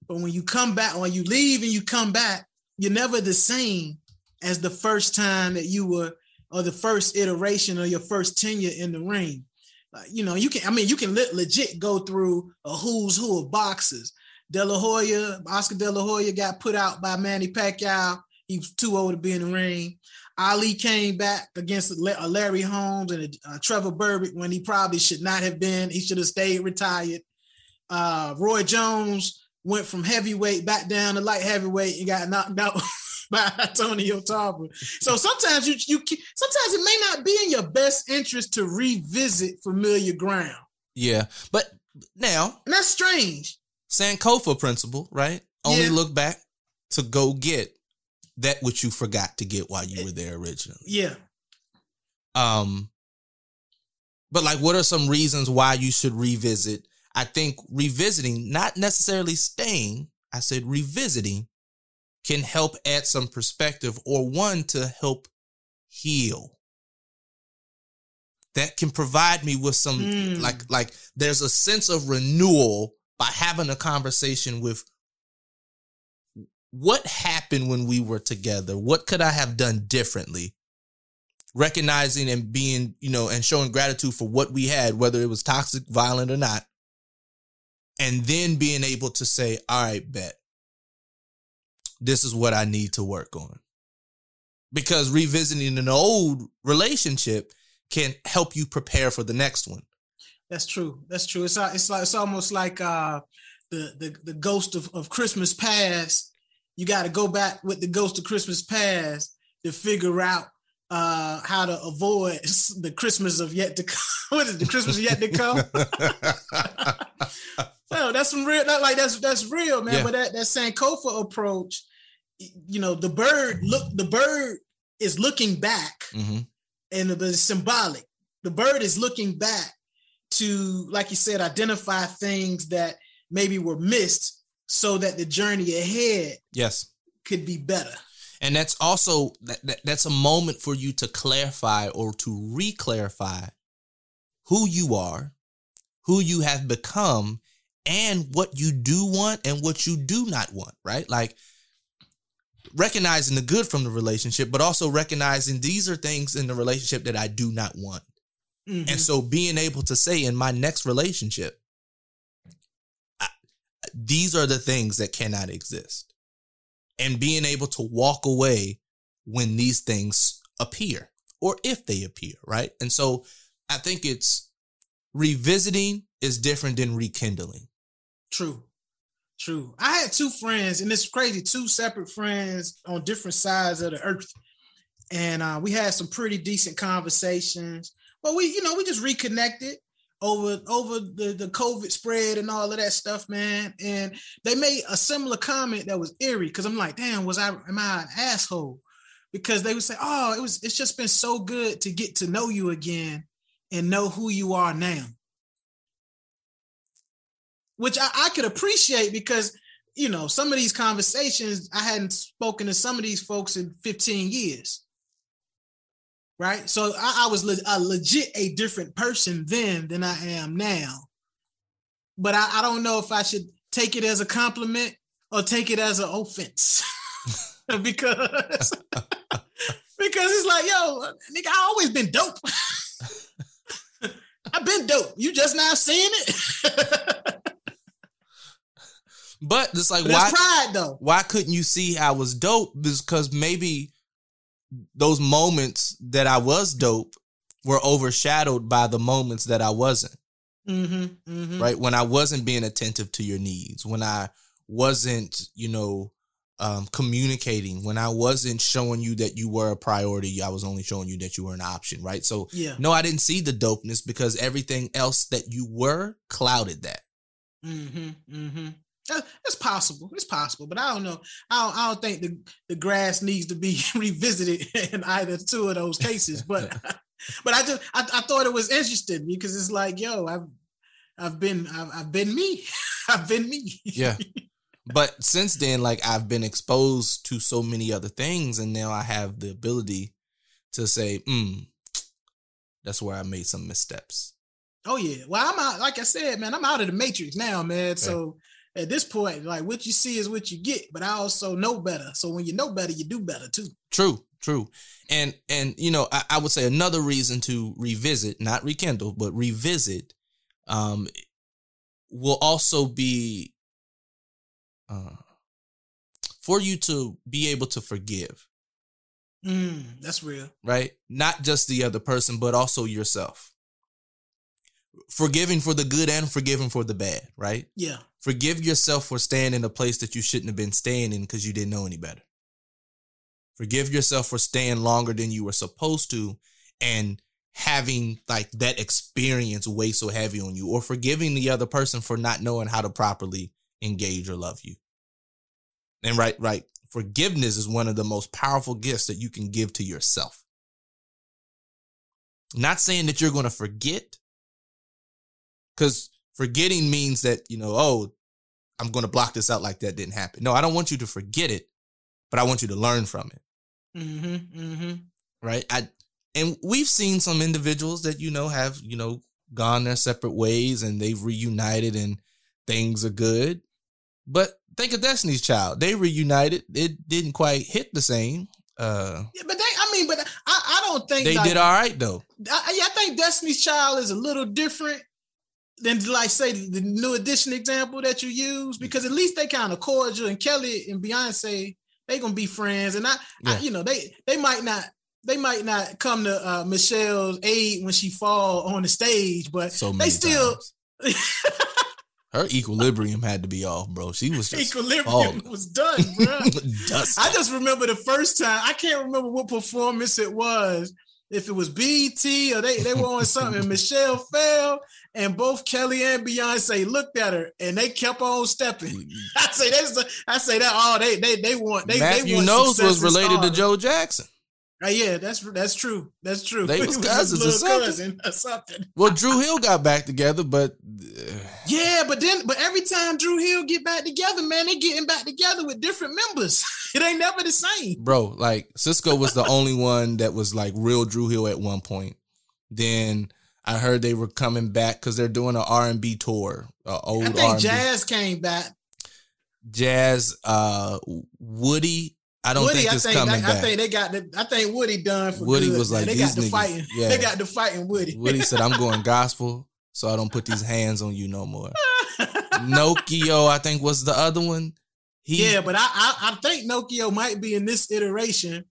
But when you come back, when you leave and you come back, you're never the same as the first time that you were, or the first iteration or your first tenure in the ring. Like, you know, you can, I mean, you can le- legit go through a who's who of boxers. De La Hoya, Oscar De La Hoya got put out by Manny Pacquiao. He was too old to be in the ring. Ali came back against uh, Larry Holmes and uh, Trevor Berbick when he probably should not have been. He should have stayed retired. Uh, Roy Jones went from heavyweight back down to light heavyweight and got knocked out by Antonio Tarver. So sometimes you you sometimes it may not be in your best interest to revisit familiar ground, Yeah. But now, and that's strange. Sankofa principle, right? Only Yeah. look back to go get that which you forgot to get while you were there originally. Yeah. Um, but like, what are some reasons why you should revisit? I think revisiting, not necessarily staying, I said revisiting can help add some perspective or one to help heal. That can provide me with some Mm. like like there's a sense of renewal by having a conversation with what happened when we were together? What could I have done differently? recognizing and being, you know, and showing gratitude for what we had, whether it was toxic, violent, or not. And then being able to say, all right, bet. This is what I need to work on. Because revisiting an old relationship can help you prepare for the next one. That's true. That's true. It's it's like it's almost like uh the the the ghost of, of Christmas past. You got to go back with the ghost of Christmas past to figure out uh how to avoid the Christmas of yet to come. what is it, the Christmas of yet to come? no, that's some real. That, like that's that's real, man. Yeah. But that that Sankofa approach, you know, the bird look. The bird is looking back hmm and it's symbolic. The bird is looking back to, like you said, identify things that maybe were missed so that the journey ahead Yes. could be better. And that's also that, that that's a moment for you to clarify or to re-clarify who you are, who you have become, and what you do want and what you do not want, right? Like recognizing the good from the relationship, but also recognizing these are things in the relationship that I do not want. Mhm. And so being able to say in my next relationship, I, these are the things that cannot exist. And being able to walk away when these things appear or if they appear, right? And so I think it's revisiting is different than rekindling. True. True. I had two friends, and it's crazy, two separate friends on different sides of the earth. And uh, we had some pretty decent conversations. But we, you know, we just reconnected over over the, the COVID spread and all of that stuff, man. And they made a similar comment that was eerie because I'm like, damn, was I am I an asshole? Because they would say, Oh, it was it's just been so good to get to know you again and know who you are now which I, I could appreciate because you know some of these conversations I hadn't spoken to some of these folks in 15 years. Right. So I, I was le- a legit a different person then than I am now. But I, I don't know if I should take it as a compliment or take it as an offense. because because it's like, yo, nigga, I always been dope. I've been dope. You just now seeing it. But it's like But why pride though. why couldn't you see I was dope? Because maybe those moments that I was dope were overshadowed by the moments that I wasn't. Mm-hmm, mm-hmm. Right when I wasn't being attentive to your needs, when I wasn't, you know, um, communicating, when I wasn't showing you that you were a priority, I was only showing you that you were an option. Right. So Yeah. no, I didn't see the dopeness because everything else that you were clouded that. Mm-hmm. Mm-hmm. It's possible. It's possible, but I don't know. I don't, I don't think the, the grass needs to be revisited in either two of those cases. But but I just I, I thought it was interesting because it's like, yo, I've I've been I've, I've been me. I've been me. Yeah. But since then, like I've been exposed to so many other things, and now I have the ability to say, mm, that's where I made some missteps. Oh yeah. Well, I'm out. Like I said, man, I'm out of the matrix now, man. So at this point, like what you see is what you get. But I also know better. So when you know better, you do better too. True, true. And and you know, I, I would say another reason to revisit, not rekindle, but revisit, um, will also be uh for you to be able to forgive. Mm, that's real. right? Not just the other person, but also yourself. Forgiving for the good and forgiving for the bad, right? Yeah. Forgive yourself for staying in a place that you shouldn't have been staying in because you didn't know any better. Forgive yourself for staying longer than you were supposed to and having like that experience weigh so heavy on you, or forgiving the other person for not knowing how to properly engage or love you. And right, right. Forgiveness is one of the most powerful gifts that you can give to yourself. Not saying that you're going to forget, because forgetting means that, you know, oh, I'm going to block this out like that didn't happen. No, I don't want you to forget it, but I want you to learn from it. Mm-hmm. Mm-hmm. Right. I, and we've seen some individuals that, you know, have, you know, gone their separate ways and they've reunited and things are good. But think of Destiny's Child. They reunited. It didn't quite hit the same. Uh Yeah, but they, I mean, but I, I don't think they like, did all right though. I, yeah, I think Destiny's Child is a little different than like say the New Edition example that you use because at least they kind of cordial and Kelly and Beyonce they gonna be friends and I, I you know they they might not they might not come to uh, Michelle's aid when she fall on the stage, but So they still. Her equilibrium had to be off, bro. She was just equilibrium falling. was done, bro. I just remember the first time. I can't remember what performance it was. If it was BET or they, they were on something, Michelle fell, and both Kelly and Beyonce looked at her, and they kept on stepping. I say that's the, I say that. Oh, they they they want they Matthew they want Knowles was related to. Joe Jackson. Uh, yeah, that's that's true. That's true. They was cousins or something. cousin or something. Well, Dru Hill got back together, but uh, Yeah, but then but every time Dru Hill get back together, man, they getting back together with different members. it ain't never the same. bro, like Sisqó was the only one that was like real Dru Hill at one point. Then I heard they were coming back because they're doing an R and B tour, uh, old I think and B. Jazz came back. Jazz, uh, Woody. I don't Woody, think I think coming I, back. I think they got the. I think Woody done for Woody good, was like, they "These got the niggas- fighting. yeah. They got the fighting Woody. Woody said, "I'm going gospel, so I don't put these hands on you no more." Nokio, I think, was the other one. He, yeah, but I, I I think Nokio might be in this iteration.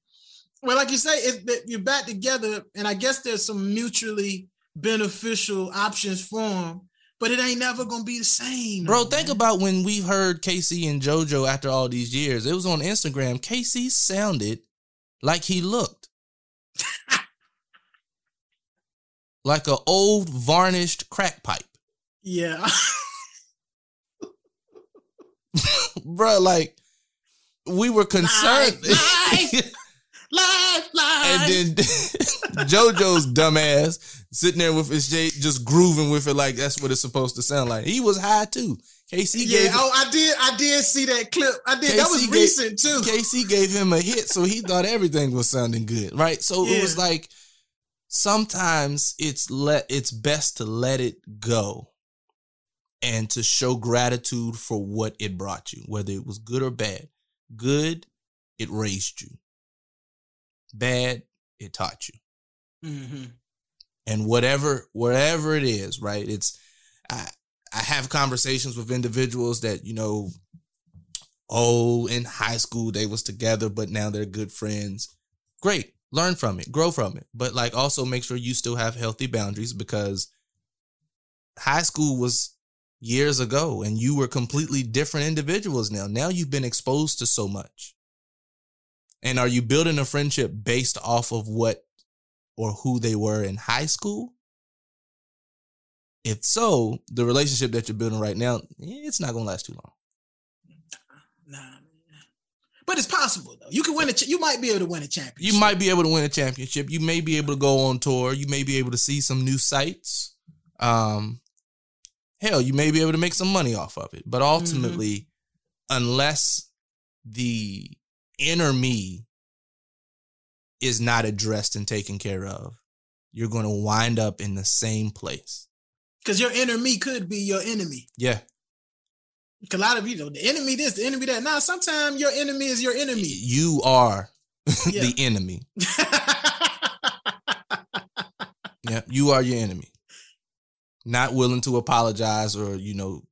Well, like you say, that you're back together, and I guess there's some mutually beneficial options for him, but it ain't never gonna be the same. Bro, man. think about when we heard K-Ci and JoJo after all these years. It was on Instagram. K-Ci sounded like he looked. Like an old varnished crack pipe. Yeah. Bro, like we were concerned. Live, live, live. and then JoJo's dumbass sitting there with his shade, just grooving with it like that's what it's supposed to sound like. He was high too. K-Ci yeah, gave oh, I did. I did see that clip. I did. that was gave- recent too. K-Ci gave him a hit, so he thought everything was sounding good, right? So it was like sometimes it's let it's best to let it go and to show gratitude for what it brought you, whether it was good or bad. Good, it raised you. Bad, it taught you. hmm and whatever wherever it is right it's i i have conversations with individuals that you know oh in high school they was together but now they're good friends great learn from it grow from it but like also make sure you still have healthy boundaries because high school was years ago and you were completely different individuals now now you've been exposed to so much and are you building a friendship based off of what or who they were in high school? If so, the relationship that you're building right now, eh, it's not gonna last too long. Nah. But it's possible though. You can win a. Ch- you might be able to win a championship. You might be able to win a championship. You may be able to go on tour. You may be able to see some new sites. Um, hell, you may be able to make some money off of it. But ultimately, unless the inner me is not addressed and taken care of, you're going to wind up in the same place. because your inner me could be your enemy. Yeah. A lot of you know the enemy this, the enemy that. Now, sometimes your enemy is your enemy. You are Yeah. the enemy. Yeah, you are your enemy. Not willing to apologize or, you know,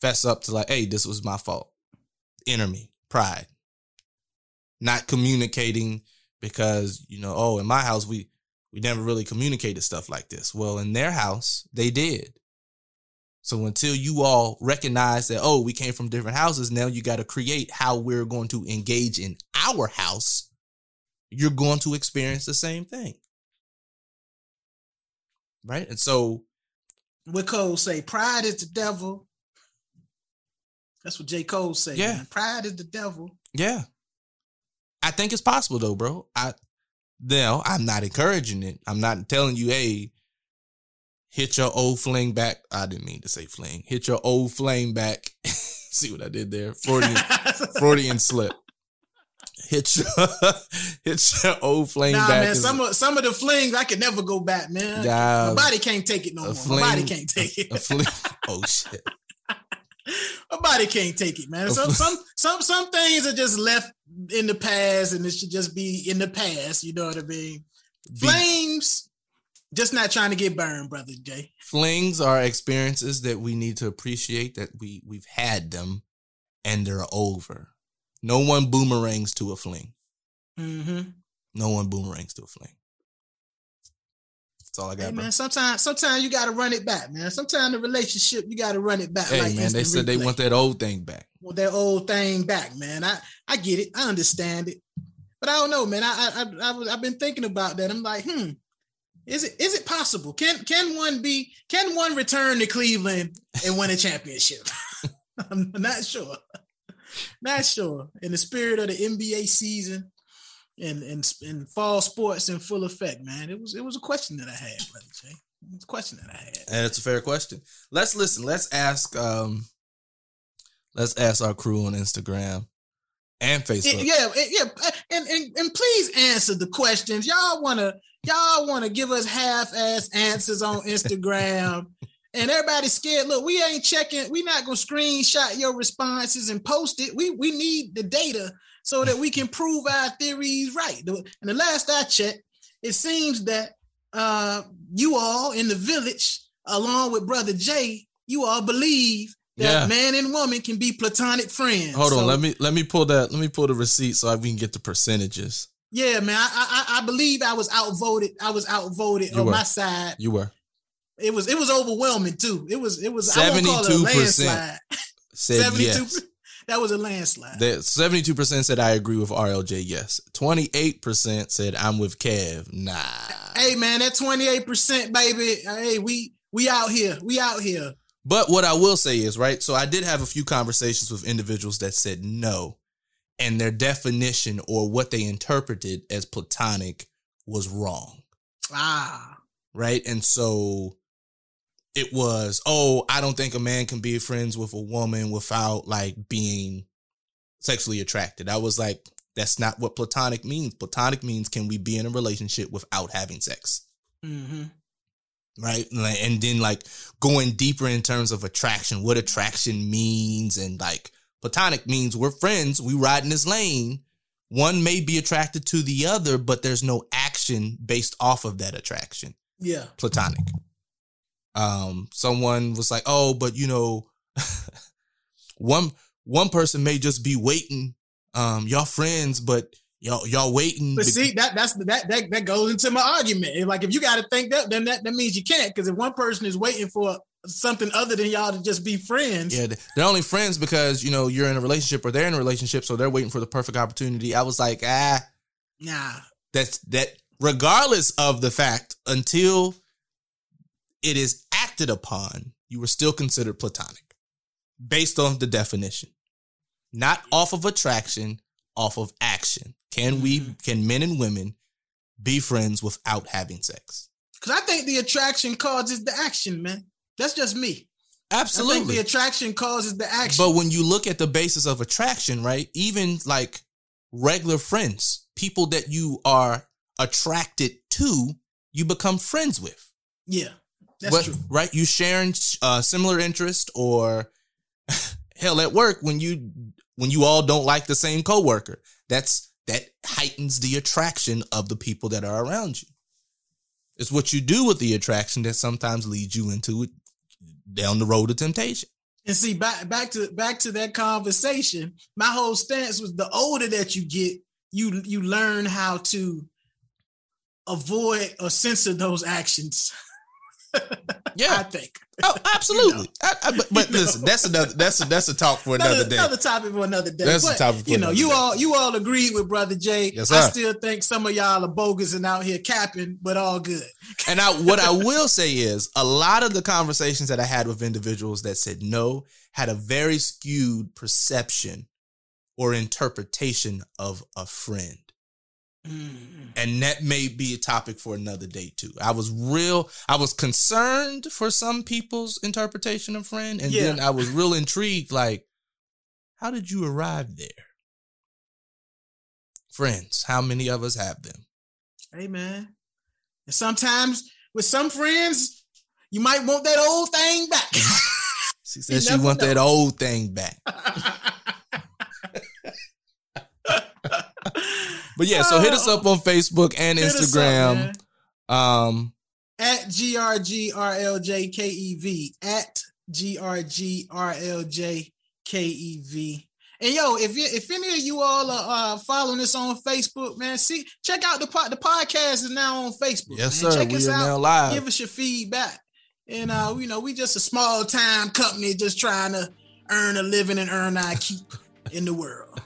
fess up to like, hey, this was my fault. Enemy, pride. Not communicating because, you know, oh, in my house we we never really communicated stuff like this. Well, in their house, they did. So until you all recognize that, oh, we came from different houses, now you got to create how we're going to engage in our house. You're going to experience the same thing. Right? And so, what Cole say? Pride is the devil. That's what J. Cole say. Yeah. man. Pride is the devil. yeah. I think it's possible though, bro. I now I'm not encouraging it. I'm not telling you, hey, hit your old fling back. I didn't mean to say fling. Hit your old flame back. See what I did there? Freudian, Freudian slip. Hit your hit your old flame nah, back. man. Some of some of the flings I can never go back, man. Nah, My body can't take it no more. fling- My body can't take it. fling. Oh shit. My body can't take it, man. A Some some some some things are just left in the past, and it should just be in the past. You know what I mean? Be- Flames, just not trying to get burned, brother Jay. flings are experiences that we need to appreciate that we we've had them and they're over. No one boomerangs to a fling. Mm-hmm. No one boomerangs to a fling. That's all I got, Hey bro. man, sometimes sometimes you gotta run it back, man. Sometimes the relationship you gotta run it back. Hey like man, they said they want that old thing back. want that old thing back, man. I I get it, I understand it, but I don't know, man. I I, I, I've been thinking about that. I'm like, hmm, is it is it possible? Can can one be? Can one return to Cleveland and win a championship? I'm not sure. Not sure. In the spirit of the NBA season and and, and fall sports in full effect, man. It was it was a question that I had, brother Jay. It was a question that I had. And it's a fair question. Let's listen. Let's ask um let's ask our crew on Instagram and Facebook. Yeah, yeah, yeah, and, and and please answer the questions. Y'all wanna y'all wanna give us half-ass answers on Instagram, and everybody's scared. Look, we ain't checking. We not gonna screenshot your responses and post it. We we need the data so that we can prove our theories right. And the last I checked, it seems that uh you all in the village, along with brother Jay, you all believe that Yeah. man and woman can be platonic friends. Hold on, let me let me pull that let me pull the receipt so we can get the percentages. Yeah, man. I, I I believe I was outvoted. I was outvoted You on were. my side. You were It was it was overwhelming too. It was it was I won't call it a 72% landslide. said Seventy two. yes. That was a landslide. That seventy-two percent said I agree with RLJ. Yes, twenty-eight percent said I'm with Kev. Nah. hey man, that twenty eight percent, baby. Hey, we we out here. We out here. But what I will say is, right, so I did have a few conversations with individuals that said no, and their definition or what they interpreted as platonic was wrong, Ah, right? And so it was, oh, I don't think a man can be friends with a woman without like being sexually attracted. I was like, that's not what platonic means. Platonic means can we be in a relationship without having sex? hmm right? And then like going deeper in terms of attraction, what attraction means, and like platonic means we're friends, we ride in this lane. One may be attracted to the other, but there's no action based off of that attraction. yeah. Platonic. Um, someone was like, "Oh, but you know, one one person may just be waiting. Um, y'all friends, but y'all y'all waiting. But see, that that's that that that goes into my argument. Like if you got to think that, then that, that means you can't. Because if one person is waiting for something other than y'all to just be friends, Yeah, they're only friends because you know you're in a relationship or they're in a relationship, so they're waiting for the perfect opportunity. I was like, ah, nah. that's that. Regardless of the fact, until it is acted upon, you were still considered platonic, based on the definition, not off of attraction, off of action. Can we? Mhm. Can men and women be friends without having sex? Because I think the attraction causes the action, man. That's just me. I think Absolutely. the attraction causes the action. But when you look at the basis of attraction, right? Even like regular friends, people that you are attracted to, you become friends with. yeah, that's But- true. Right? You sharing uh, similar interest or hell at work when you when you all don't like the same coworker. That's that heightens the attraction of the people that are around you. It's what you do with the attraction that sometimes leads you into it down the road of temptation. And see, back back to back to that conversation. My whole stance was: the older that you get, you you learn how to avoid or censor those actions. I think. Oh, absolutely. You know. I- I- but but listen, that's another that's a, that's a talk for another, Another, day. another topic for another day. That's a but, topic for you know, you day. all you all agreed with Brother Jay. Yes, I still think some of y'all are bogus and out here capping, but all good. And I what I will say is a lot of the conversations that I had with individuals that said no had a very skewed perception or interpretation of a friend. Mm. And that may be a topic for another day too. I was real I was concerned for some people's interpretation of friend and Yeah. then I was real intrigued like how did you arrive there? Friends, how many of us have them? Hey man. And sometimes with some friends, you might want that old thing back. She said she want know. that old thing back. But yeah, so hit us up on Facebook and Hit us up, Instagram. um, at grgrljkev at grgrljkev. And yo, if you, if any of you all are uh, following us on Facebook, man, see check out the po- the podcast is now on Facebook. yes, man. sir. Check We us are out. now live. Give us your feedback. And uh, you know, we just a small time company just trying to earn a living and earn our keep in the world.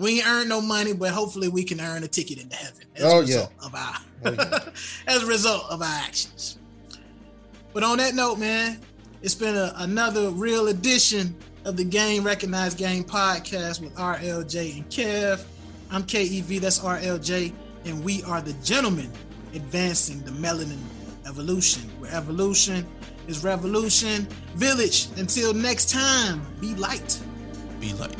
We ain't earn no money, but hopefully we can earn a ticket into heaven as Oh, a result of our Oh, yeah. as a result of our actions. But on that note, man, it's been a, another real edition of the Game Recognized Game podcast with RLJ and Kev. I'm KEV, that's RLJ, and we are the gentlemen advancing the melanin evolution, where evolution is revolution. Village, until next time, be light. Be like.